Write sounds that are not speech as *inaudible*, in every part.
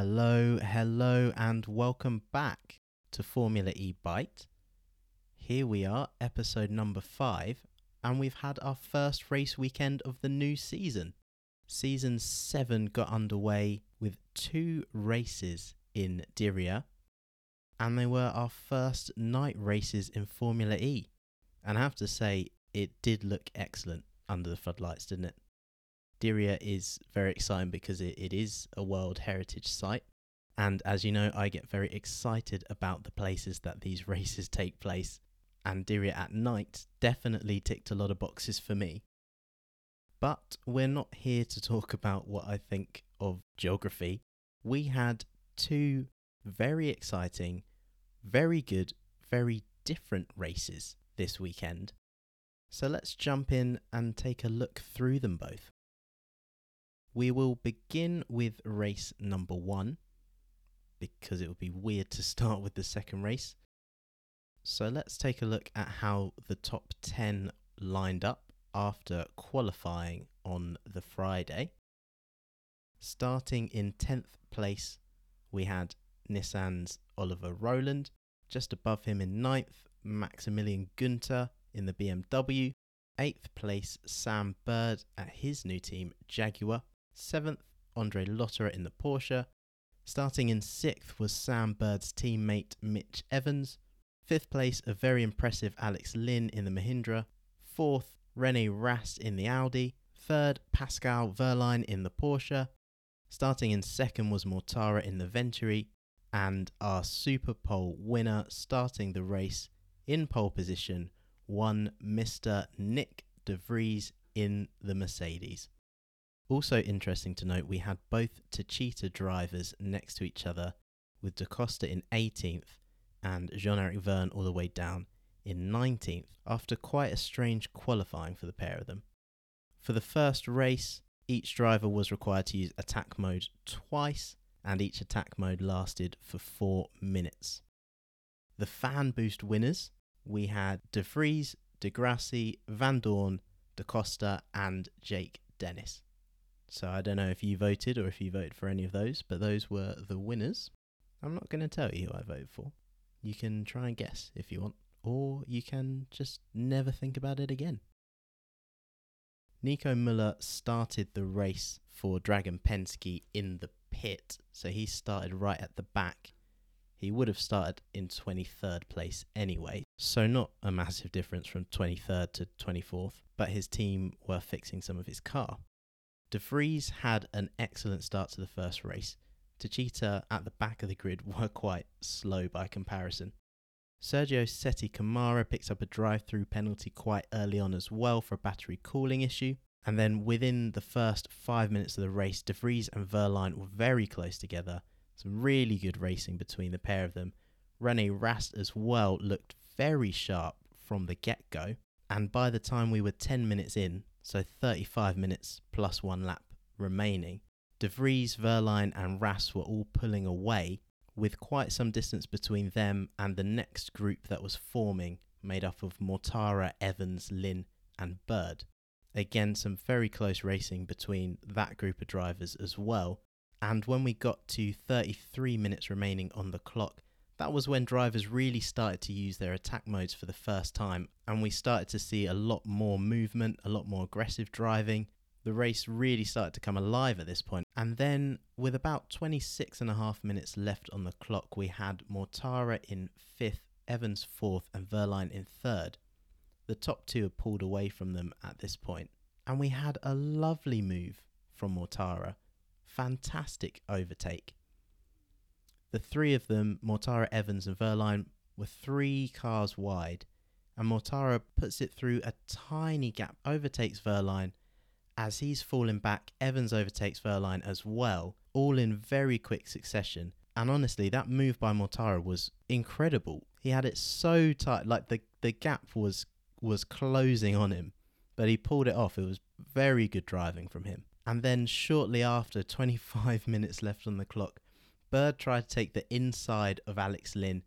Hello, hello, and welcome back to Formula E Byte. Here we are, episode number five, and we've had our first race weekend of the new season. Season seven got underway with two races in Diriyah, and they were our first night races in Formula E. And I have to say, it did look excellent under the floodlights, didn't it? Diriyah is very exciting because it, it is a World Heritage Site. And as you know, I get very excited about the places that these *laughs* races take place. And Diriyah at night definitely ticked a lot of boxes for me. But we're not here to talk about what I think of geography. We had two very exciting, very good, very different races this weekend. So let's jump in and take a look through them both. We will begin with race number one because it would be weird to *laughs* start with the second race. So let's take a look at how the top 10 lined up after qualifying on the Friday. Starting in 10th place, we had Nissan's Oliver Rowland. Just above him in 9th, Maximilian Günther in the BMW. 8th place, Sam Bird at his new team, Jaguar. 7th, Andre Lotterer in the Porsche. Starting in 6th was Sam Bird's teammate Mitch Evans. 5th place, a very impressive Alex Lynn in the Mahindra. 4th, Rene Rast in the Audi. 3rd, Pascal Wehrlein in the Porsche. Starting in 2nd was Mortara in the Venturi. And our Super Pole winner starting the race in pole position, one Mr. Nick de Vries in the Mercedes. Also interesting to note, we had both Techeetah drivers next to each other, with Da Costa in 18th and Jean-Eric Vergne all the way down in 19th, after quite a strange qualifying for the pair of them. For the first race, each driver was required to use attack mode twice, and each attack mode lasted for four minutes. The fan boost winners, we had De Vries, Di Grassi, Vandoorne, Da Costa, and Jake Dennis. So I don't know if you voted or if you voted for any of those, but those were the winners. I'm not going to tell you who I voted for. You can try and guess if you want, or you can just never think about it again. Nico Muller started the race for Dragon Penske in the pit, so he started right at the back. He would have started in 23rd place anyway, so not a massive difference from 23rd to 24th, but his team were fixing some of his car. De Vries had an excellent start to the first race. Techeetah at the back of the grid *laughs* were quite slow by comparison. Sergio Sette Camara picks up a drive through penalty quite early on as well for a battery cooling issue. And then within the first five minutes of the race, De Vries and Wehrlein were very close together. Some really good racing between the pair of them. Rene Rast as well looked very sharp from the get go. And by the time we were 10 minutes in, so 35 minutes plus one lap remaining. De Vries, Wehrlein, and Rast were all pulling away, with quite some distance between them and the next group that was forming, made up of Mortara, Evans, Lynn, and Bird. Again, some very close racing between that group of drivers as well. And when we got to 33 minutes remaining on the clock, that was when drivers really started to use their attack modes for the first time, and we started to see a lot more movement, a lot more aggressive driving. The race really started to come alive at this point. And then, with about 26 and a half minutes left on the clock, we had Mortara in fifth, Evans fourth, and Wehrlein in third. The top two had pulled away from them at this point, and we had a lovely move from Mortara. Fantastic overtake. The three of them, Mortara, Evans, and Wehrlein, were three cars wide, and Mortara puts it through a tiny gap, overtakes Wehrlein. As he's falling back, Evans overtakes Wehrlein as well, all in very quick succession. And honestly, that move by Mortara was incredible. He had it so tight, like the, the gap was was closing on him, but he pulled it off. It was very good driving from him. And then shortly after, *laughs* 25 minutes left on the clock, Bird tried to take the inside of Alex Lynn.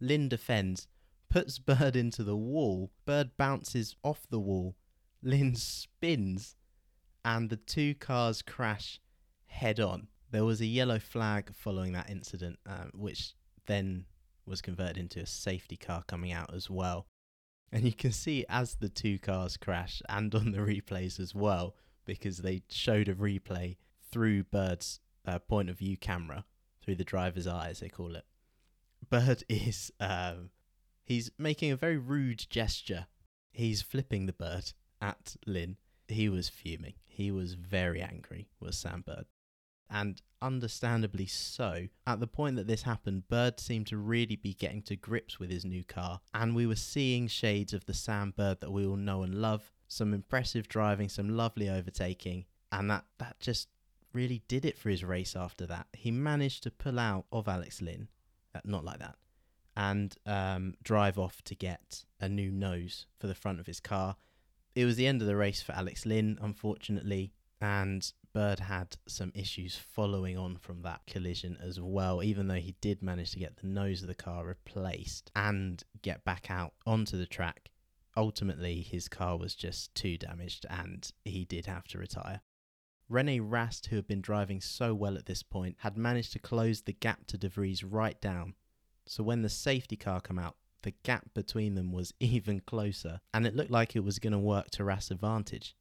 Lynn defends, puts Bird into the wall. Bird bounces off the wall. Lynn spins, and the two cars crash head on. There was a yellow flag following that incident, um, which then was converted into a safety car coming out as well. And you can see as the two cars crash, and on the replays as well, because they showed a replay through Bird's uh, point of view camera, through the driver's eye, as they call it. Bird *laughs* is um, he's making a very rude gesture. He's flipping the bird at Lynn. He was fuming. He was very angry. Was Sam Bird and understandably so. At the point that this happened, Bird seemed to really be getting to grips with his new car, and we were seeing shades of the Sam Bird that we all know and love. Some impressive driving, some lovely overtaking, and that, that just really did it for his race after that. He managed to pull out of Alex Lynn, uh, not like that, and um, drive off to get a new nose for the front of his car. It was the end of the race for Alex Lynn, unfortunately, and Bird had some issues following on from that collision as well, even though he did manage to get the nose of the car replaced and get back out onto the track. Ultimately, his car was just too damaged and he did have to retire. Rene Rast, who had been driving so well at this point, had managed to close the gap to De Vries right down. So when the safety car came out, the gap between them was *laughs* even closer, and it looked like it was going to work to Rast's advantage.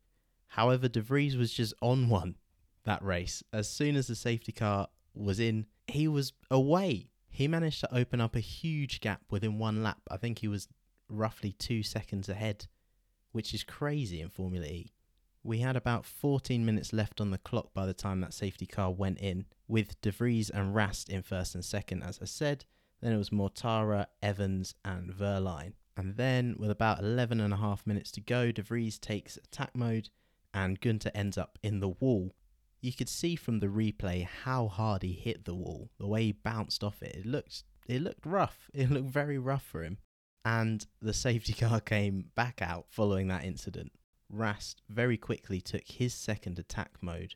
However, De Vries was just on *laughs* one that race. As soon as the safety car was in, he was away. He managed to open up a huge gap within one lap. I think he was roughly two seconds ahead, which is crazy in Formula E. We had about 14 minutes left on the clock by the time that safety car went in, with De Vries and Rast in first and second, as I said. Then it was Mortara, Evans, and Wehrlein. And then, with about 11 and a half minutes to go, De Vries takes attack mode and Günther ends up in the wall. You could see from the replay how hard he hit the wall, the way he bounced off it. It looked it looked rough. *laughs* It looked very rough for him. And the safety car came back out following that incident. Rast very quickly took his second attack mode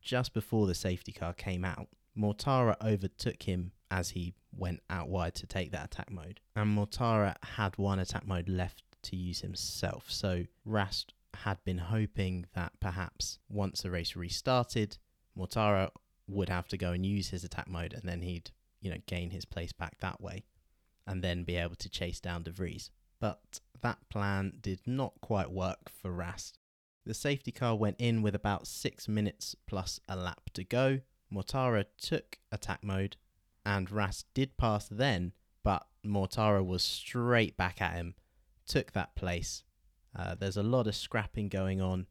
just before the safety car came out. Mortara overtook him as he went out wide to take that attack mode. And Mortara had one attack mode left to use himself. So Rast had been hoping that perhaps once the race restarted, Mortara would have to go and use his attack mode and then he'd, you know, gain his place back that way and then be able to chase down De Vries. But that plan did not quite work for Rast. The safety car went in with about six minutes plus a lap to go. Mortara took attack mode and Rast did pass then, but Mortara was straight back at him, took that place, uh, there's a lot of scrapping going on.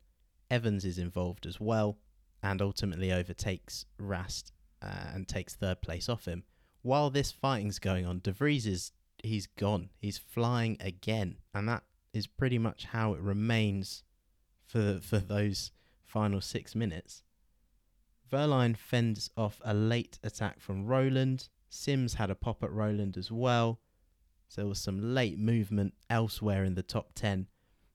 Evans is involved as well, and ultimately overtakes Rast uh, and takes third place off him. While this fighting's going on, De Vries is he's gone. He's flying again, and that is pretty much how it remains for for those final six minutes. Wehrlein fends off a late attack from Rowland. Sims had a pop at Rowland as well. So there was some late movement elsewhere in the top 10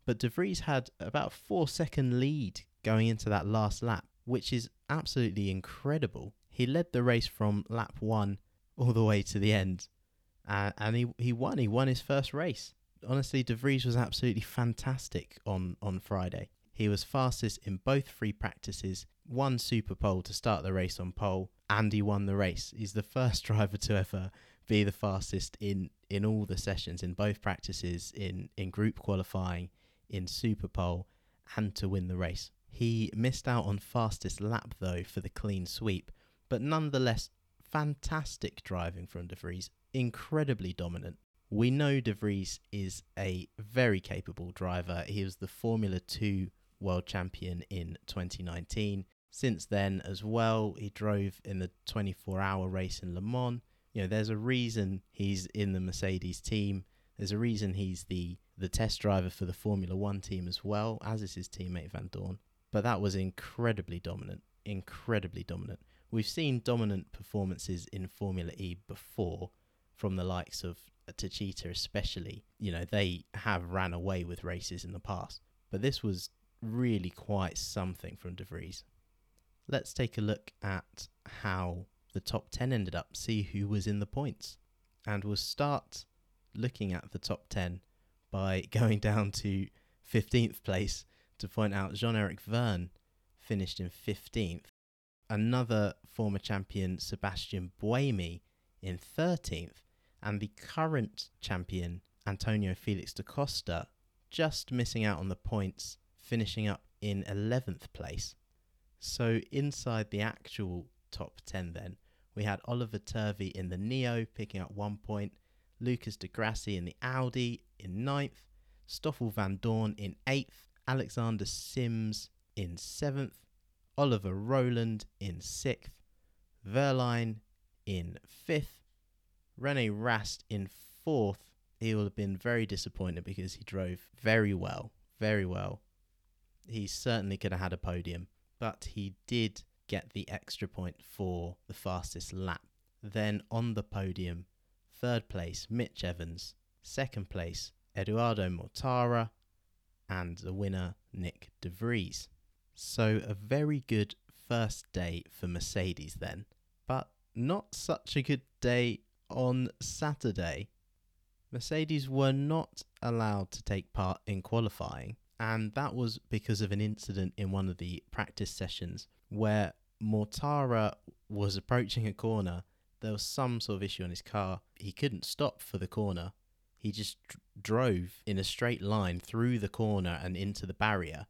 but De Vries had about a four second lead going into that last lap, which is absolutely incredible. He led the race from lap one all the way to the end, uh, and he, he won. He won his first race. Honestly, De Vries was absolutely fantastic on, on Friday. He was fastest in both free practices, won Super Pole to start the race on pole, and he won the race. He's the first *laughs* driver to ever be the fastest in, in all the sessions, in both practices, in, in group qualifying, in Super Pole and to win the race. He missed out on fastest lap though for the clean sweep, but nonetheless, fantastic driving from De Vries, incredibly dominant. We know De Vries is a very capable driver. He was the Formula 2 world champion in 2019. Since then, as well, he drove in the 24 hour race in Le Mans. You know, there's a reason he's in the Mercedes team. There's a reason he's the the test driver for the Formula One team as well, as is his teammate Vandoorne. But that was incredibly dominant, incredibly dominant. We've seen dominant performances in Formula E before from the likes of Techeetah, especially. You know, they have ran away with races in the past, but this was really quite something from De Vries. Let's take a look at how the top 10 ended up, see who was in the points. And we'll start looking at the top 10 by *laughs* going down to 15th place to point out Jean Eric Vergne finished in 15th. another former champion, Sebastian Buemi, in 13th, and the current champion, Antonio Felix da Costa, just missing out on the points, finishing up in 11th place. So inside the actual top 10 then, we had Oliver Turvey in the Neo picking up one point, Lucas di Grassi in the Audi in ninth, Stoffel Vandoorne in eighth, Alexander Sims in seventh, Oliver Rowland in sixth, Wehrlein in fifth, Rene Rast in fourth. He will have been very disappointed because he drove very well, very well. He certainly could have had a podium, but he did get the extra point for the fastest lap. Then on the podium, third place, Mitch Evans, second place, Eduardo Mortara, and the winner, Nick de Vries. So a very good first day for Mercedes then, but not such a good day on Saturday. Mercedes were not allowed to take part in qualifying, and that was because of an incident in one of the practice sessions where Mortara was approaching a corner. There was some sort of issue on his car. He couldn't stop for the corner. He just dr- drove in a straight line through the corner and into the barrier.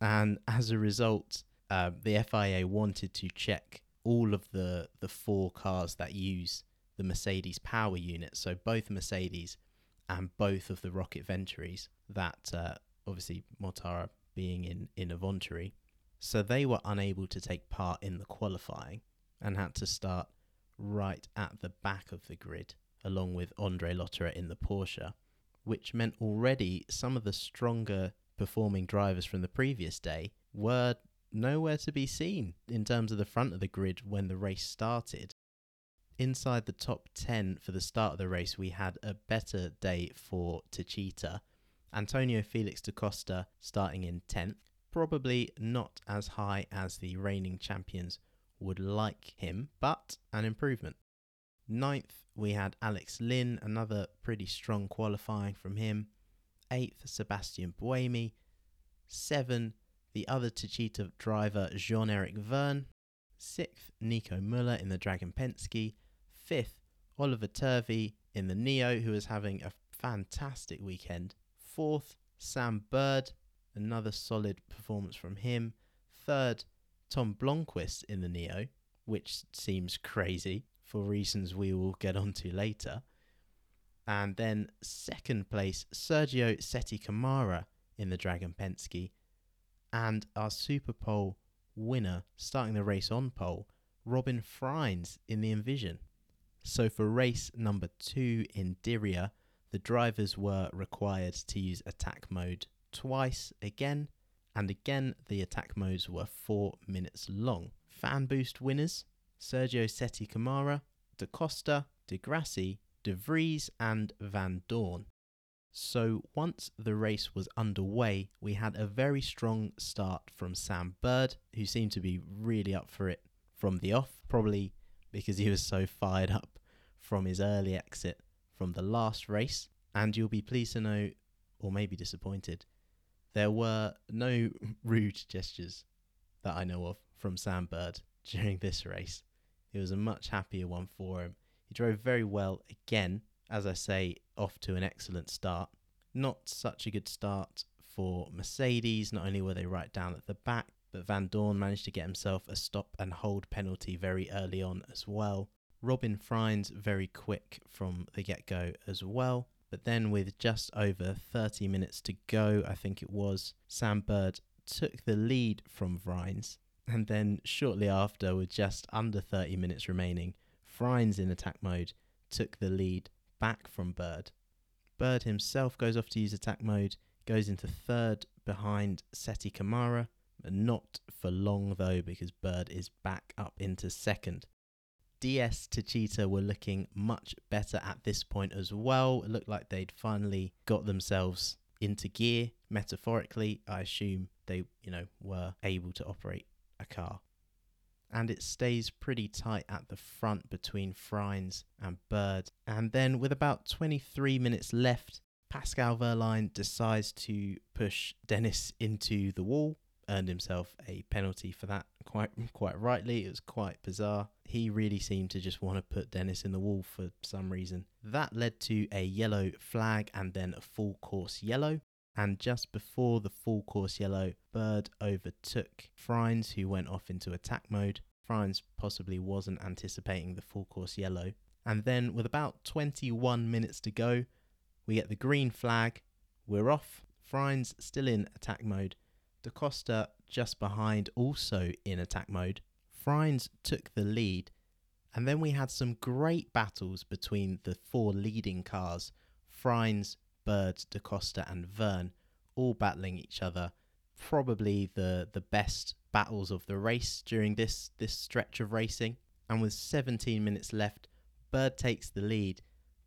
And as a result, uh, the FIA wanted to check all of the, the four cars that use the Mercedes power unit. So both Mercedes and both of the Rocket Venturis, that uh, obviously Mortara being in, in a Venturi. So they were unable to take part in the qualifying and had to start right at the back of the grid, along with Andre Lotterer in the Porsche, which meant already some of the stronger performing drivers from the previous day were nowhere to be seen in terms of the front of the grid when the race started. Inside the top 10 for the start of the race, we had a better day for Techeetah. Antonio Felix da Costa starting in 10th, probably not as high as the reigning champions would like him, but an improvement. Ninth, we had Alex Lynn, another pretty strong qualifying from him. Eighth, Sebastian Buemi. Seven, the other Techeetah driver, Jean Eric Vergne. Sixth, Nico Muller in the Dragon Penske. Fifth, Oliver Turvey in the Neo, who is having a fantastic weekend. Fourth, Sam Bird another solid performance from him. Third, Tom Blomqvist in the Neo, which seems crazy for reasons we will get onto later. And then second place, Sergio Sette Camara in the Dragon Penske. And our Super Pole winner, starting the race on pole, Robin Frijns in the Envision. So for race number two in Diriyah, the drivers were required to use attack mode twice again, and again the attack modes were 4 minutes long. Fan boost winners Sergio Sette Camara, Da Costa, Di Grassi, De Vries, and Vandoorne. So once the race was underway, we had a very strong start from Sam Bird, who seemed to be really up for it from the off, probably because he was so fired up from his early exit from the last race. And you'll be pleased to know, or maybe disappointed, there were no *laughs* rude gestures that I know of from Sam Bird *laughs* during this race. It was a much happier one for him. He drove very well again, as I say, off to an excellent start. Not such a good start for Mercedes. Not only were they right down at the back, but Vandoorne managed to get himself a stop and hold penalty very early on as well. Robin Frijns very quick from the get go as well. But then, with just over 30 minutes to go, I think it was, Sam Bird took the lead from Frijns. And then, shortly after, with just under 30 minutes remaining, Frijns in attack mode took the lead back from Bird. Bird himself goes off to use attack mode, goes into third behind Sette Camara, but not for long though, because Bird is back up into second. DS Techeetah were looking much better at this point as well. It looked like they'd finally got themselves into gear. Metaphorically, I assume they, you know, were able to operate a car. And it stays pretty tight at the front between Frijns and Bird. And then, with about 23 minutes left, Pascal Wehrlein decides to push Dennis into the wall earned himself a penalty for that quite quite rightly. It was quite bizarre. He really seemed to just want to put Dennis in the wall for some reason. That led to a yellow flag and then a full course yellow. And just before the full course yellow, Bird overtook Frijns, who went off into attack mode. Frijns possibly wasn't anticipating the full course yellow. And then, with about 21 minutes to go, we get the green flag. We're off. Frijns still in attack mode. Da Costa just behind, also in attack mode. Frijns took the lead. And then we had some great battles between the four leading cars Frijns, Bird, Da Costa, and Vergne, all battling each other. Probably the, the best battles of the race during this, this stretch of racing. And with 17 minutes left, Bird takes the lead.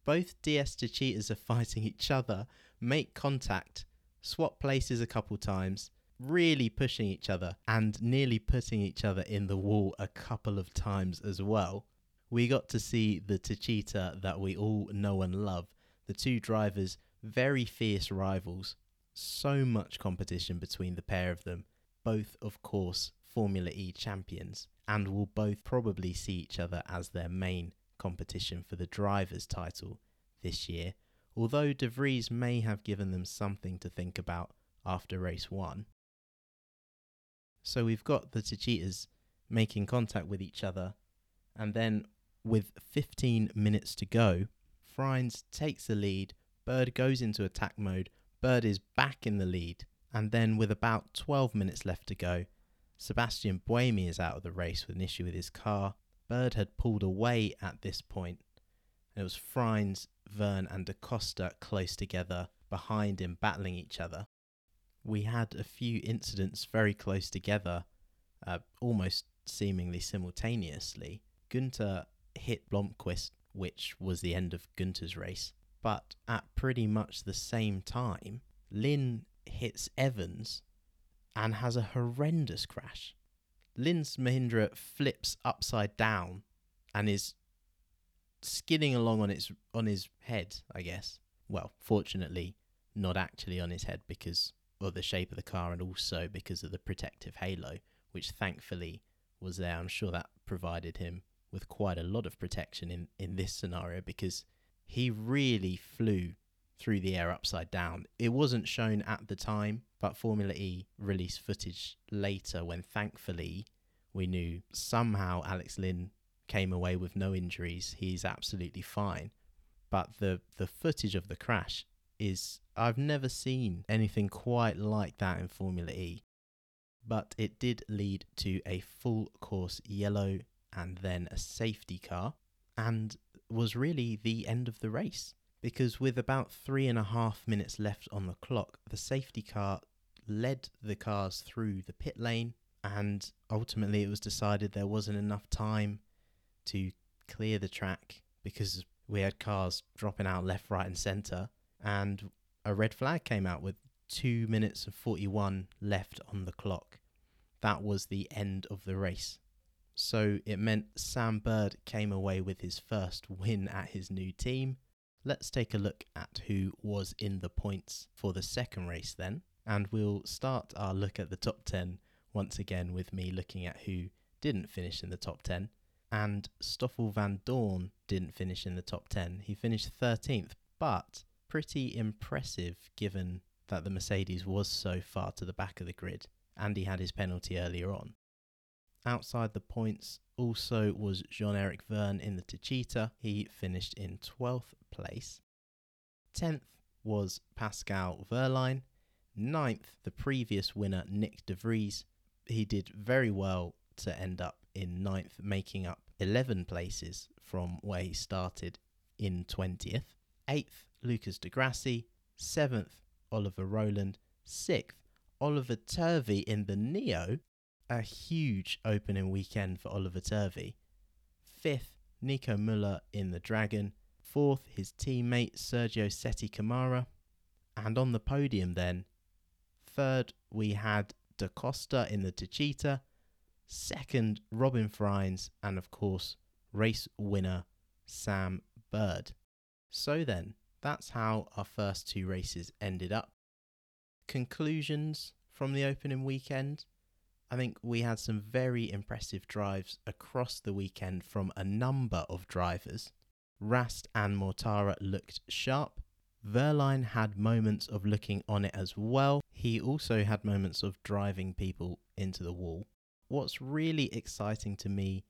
Both DS Techeetahs are *laughs* fighting each other, make contact, swap places a couple times, really pushing each other, and nearly putting each other in the wall a couple of times as well. We got to see the Techeetah that we all know and love. The two drivers, very fierce rivals. So much competition between the pair of them. Both, of course, Formula E champions, and will both probably see each other as their main competition for the driver's title this year, although De Vries may have given them something to think about after race one. So we've got the Techeetahs making contact with each other, and then with 15 minutes to go, Frijns takes the lead, Bird goes into attack mode, Bird is back in the lead, and then with about 12 minutes left to go, Sebastian Buemi is out of the race with an issue with his car. Bird had pulled away at this point. It was Frijns, Vergne, and Da Costa close together, behind him, battling each other. We had a few incidents very close together, uh, almost seemingly simultaneously. Günther hit Blomqvist, which was the end of Günther's race. But at pretty much the same time, Lynn hits Evans and has a horrendous crash. Lynn's Mahindra flips upside down and is skidding along on its on his head, I guess. Well, fortunately, not actually on his head because of the shape of the car and also because of the protective halo, which thankfully was there. I'm sure that provided him with quite a lot of protection in, in this scenario because he really flew through the air upside down. It wasn't shown at the time, but Formula E released footage later when thankfully we knew somehow Alex Lynn came away with no injuries. He's absolutely fine. But the, the footage of the crash is I've never seen anything quite like that in Formula E. But it did lead to a full course yellow and then a safety car, and was really the end of the race because with about three and a half minutes left on the clock, the safety car led the cars through the pit lane, and ultimately it was decided there wasn't enough time to clear the track because we had cars dropping out left, right, and centre, and a red flag came out with two minutes and 41 left on the clock. That was the end of the race. So it meant Sam Bird came away with his first win at his new team Let's take a look at who was in the points for the second race then, and we'll start our look at the top 10 once again with me looking at who didn't finish in the top 10. And Stoffel Vandoorne didn't finish in the top 10. He finished 13th, but pretty impressive given that the Mercedes was so far to the back of the grid and he had his penalty earlier on. Outside the points also was Jean Eric Vergne in the Techeetah. He finished in 12th place. 10th was Pascal Wehrlein. 9th, the previous winner, Nick de Vries. He did very well to end up in 9th, making up 11 places from where he started in 20th. 8th, Lucas di Grassi. 7th, Oliver Rowland. 6th, Oliver Turvey in the Neo. A huge opening weekend for Oliver Turvey. 5th, Nico Muller in the Dragon. Fourth, his teammate Sergio Sette Camara. And on the podium, then, third, we had Da Costa in the Techeetah. Second, Robin Frijns. And of course, race winner Sam Bird. So then, that's how our first two races ended up. Conclusions from the opening weekend. I think we had some very impressive drives across the weekend from a number of drivers. Rast and Mortara looked sharp. Wehrlein had moments of looking on it as well. He also had moments of driving people into the wall. What's really exciting to me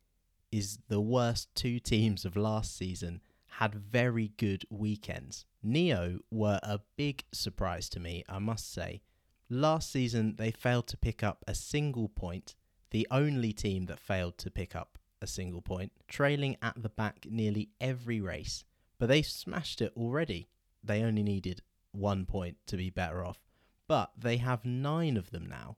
is the worst two teams of last season had very good weekends. Neo were a big surprise to me, I must say. Last season, they failed to pick up a single point, the only team that failed to pick up a single point, trailing at the back nearly every race. But they smashed it already. They only needed one point to be better off. But they have nine of them now.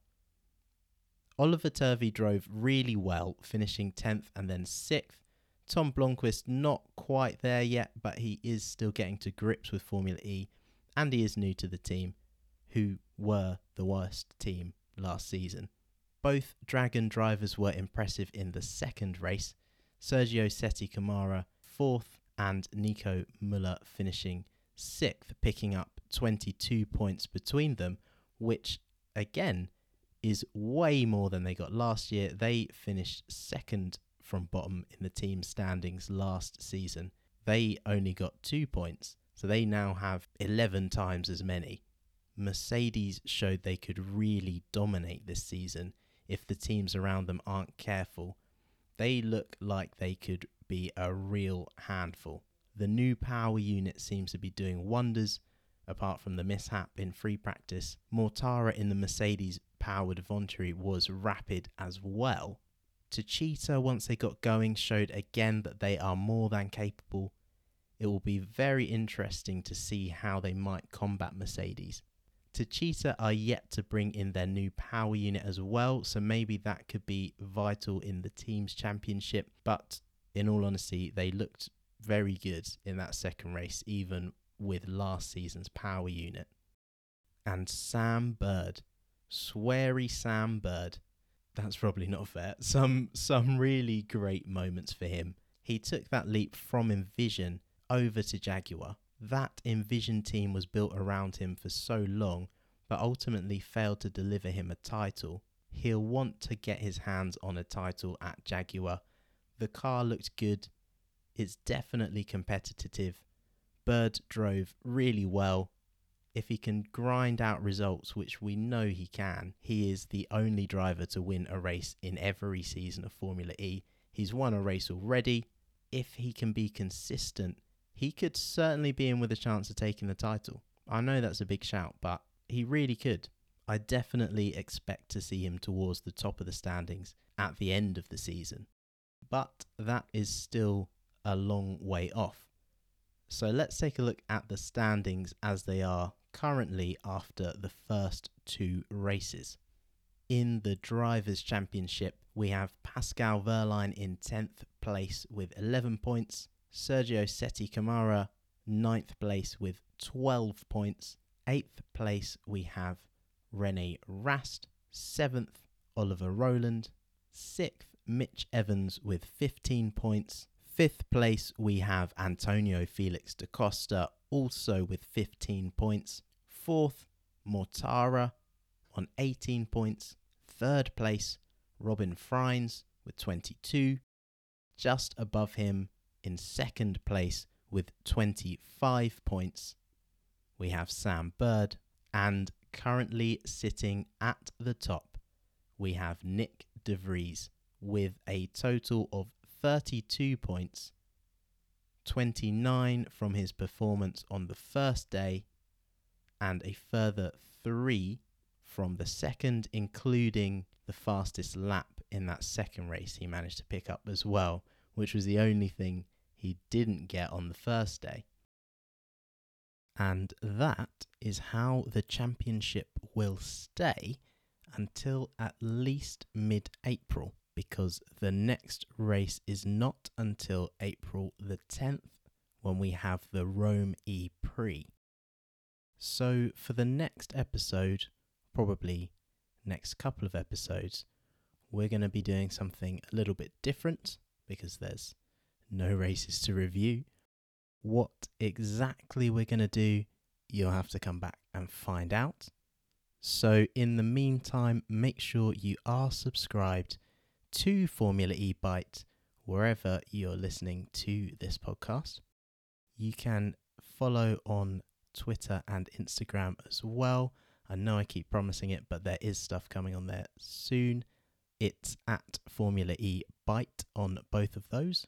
Oliver Turvey drove really well, finishing 10th and then 6th. Tom Blomqvist not quite there yet, but he is still getting to grips with Formula E, and he is new to the team, who were the worst team last season. Both Dragon drivers were impressive in the second race. Sergio Sette Camara fourth, and Nico Muller finishing sixth, picking up 22 points between them, which again is way more than they got last year. They finished second from bottom in the team standings last season. They only got two points, so they now have 11 times as many. Mercedes showed they could really dominate this season if the teams around them aren't careful. They look like they could be a real handful. The new power unit seems to be doing wonders, apart from the mishap in free practice. Mortara in the Mercedes powered Venturi was rapid as well, Techeetah, once they got going, showed again that they are more than capable. It will be very interesting to see how they might combat Mercedes. Techeetah are yet to bring in their new power unit as well, so maybe that could be vital in the team's championship. But in all honesty, they looked very good in that second race, even with last season's power unit. And Sam Bird, sweary Sam Bird, that's probably not fair. Some some really great moments for him. He took that leap from Envision over to Jaguar. That Envision team was built around him for so long, but ultimately failed to deliver him a title. He'll want to get his hands on a title at Jaguar. The car looked good. It's definitely competitive. Bird drove really well if he can grind out results, which we know he can, he is the only driver to win a race in every season of Formula E. He's won a race already. If he can be consistent, he could certainly be in with a chance of taking the title. I know that's a big shout, but he really could. I definitely expect to see him towards the top of the standings at the end of the season. But that is still a long way off. So let's take a look at the standings as they are currently after the first two races. In the Drivers' Championship, we have Pascal Wehrlein in 10th place with 11 points, Sergio Sette Camara 9th place with 12 points, 8th place we have Rene Rast, 7th Oliver Rowland, 6th Mitch Evans with 15 points, 5th place we have Antonio Felix da Costa also with 15 points. Fourth, Mortara on 18 points. Third place, Robin Frijns with 22. Just above him in second place with 25 points, we have Sam Bird. And currently sitting at the top, we have Nick De Vries with a total of 32 points 29 from his performance on the first day, and a further three from the second, including the fastest lap in that second race he managed to pick up as well, which was the only thing he didn't get on the first day. And that is how the championship will stay until at least mid April because the next race is not until April the 10th when we have the Rome E Prix. So, for the next episode, probably next couple of episodes, we're going to be doing something a little bit different because there's no races to review. What exactly we're going to do, you'll have to come back and find out. So, in the meantime, make sure you are subscribed to Formula E Byte wherever you're listening to this podcast. You can follow on Twitter and Instagram as well. I know I keep promising it, but there is stuff coming on there soon. It's at Formula E Byte on both of those.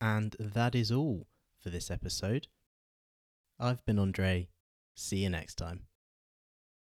And that is all for this episode. I've been Andre. See you next time.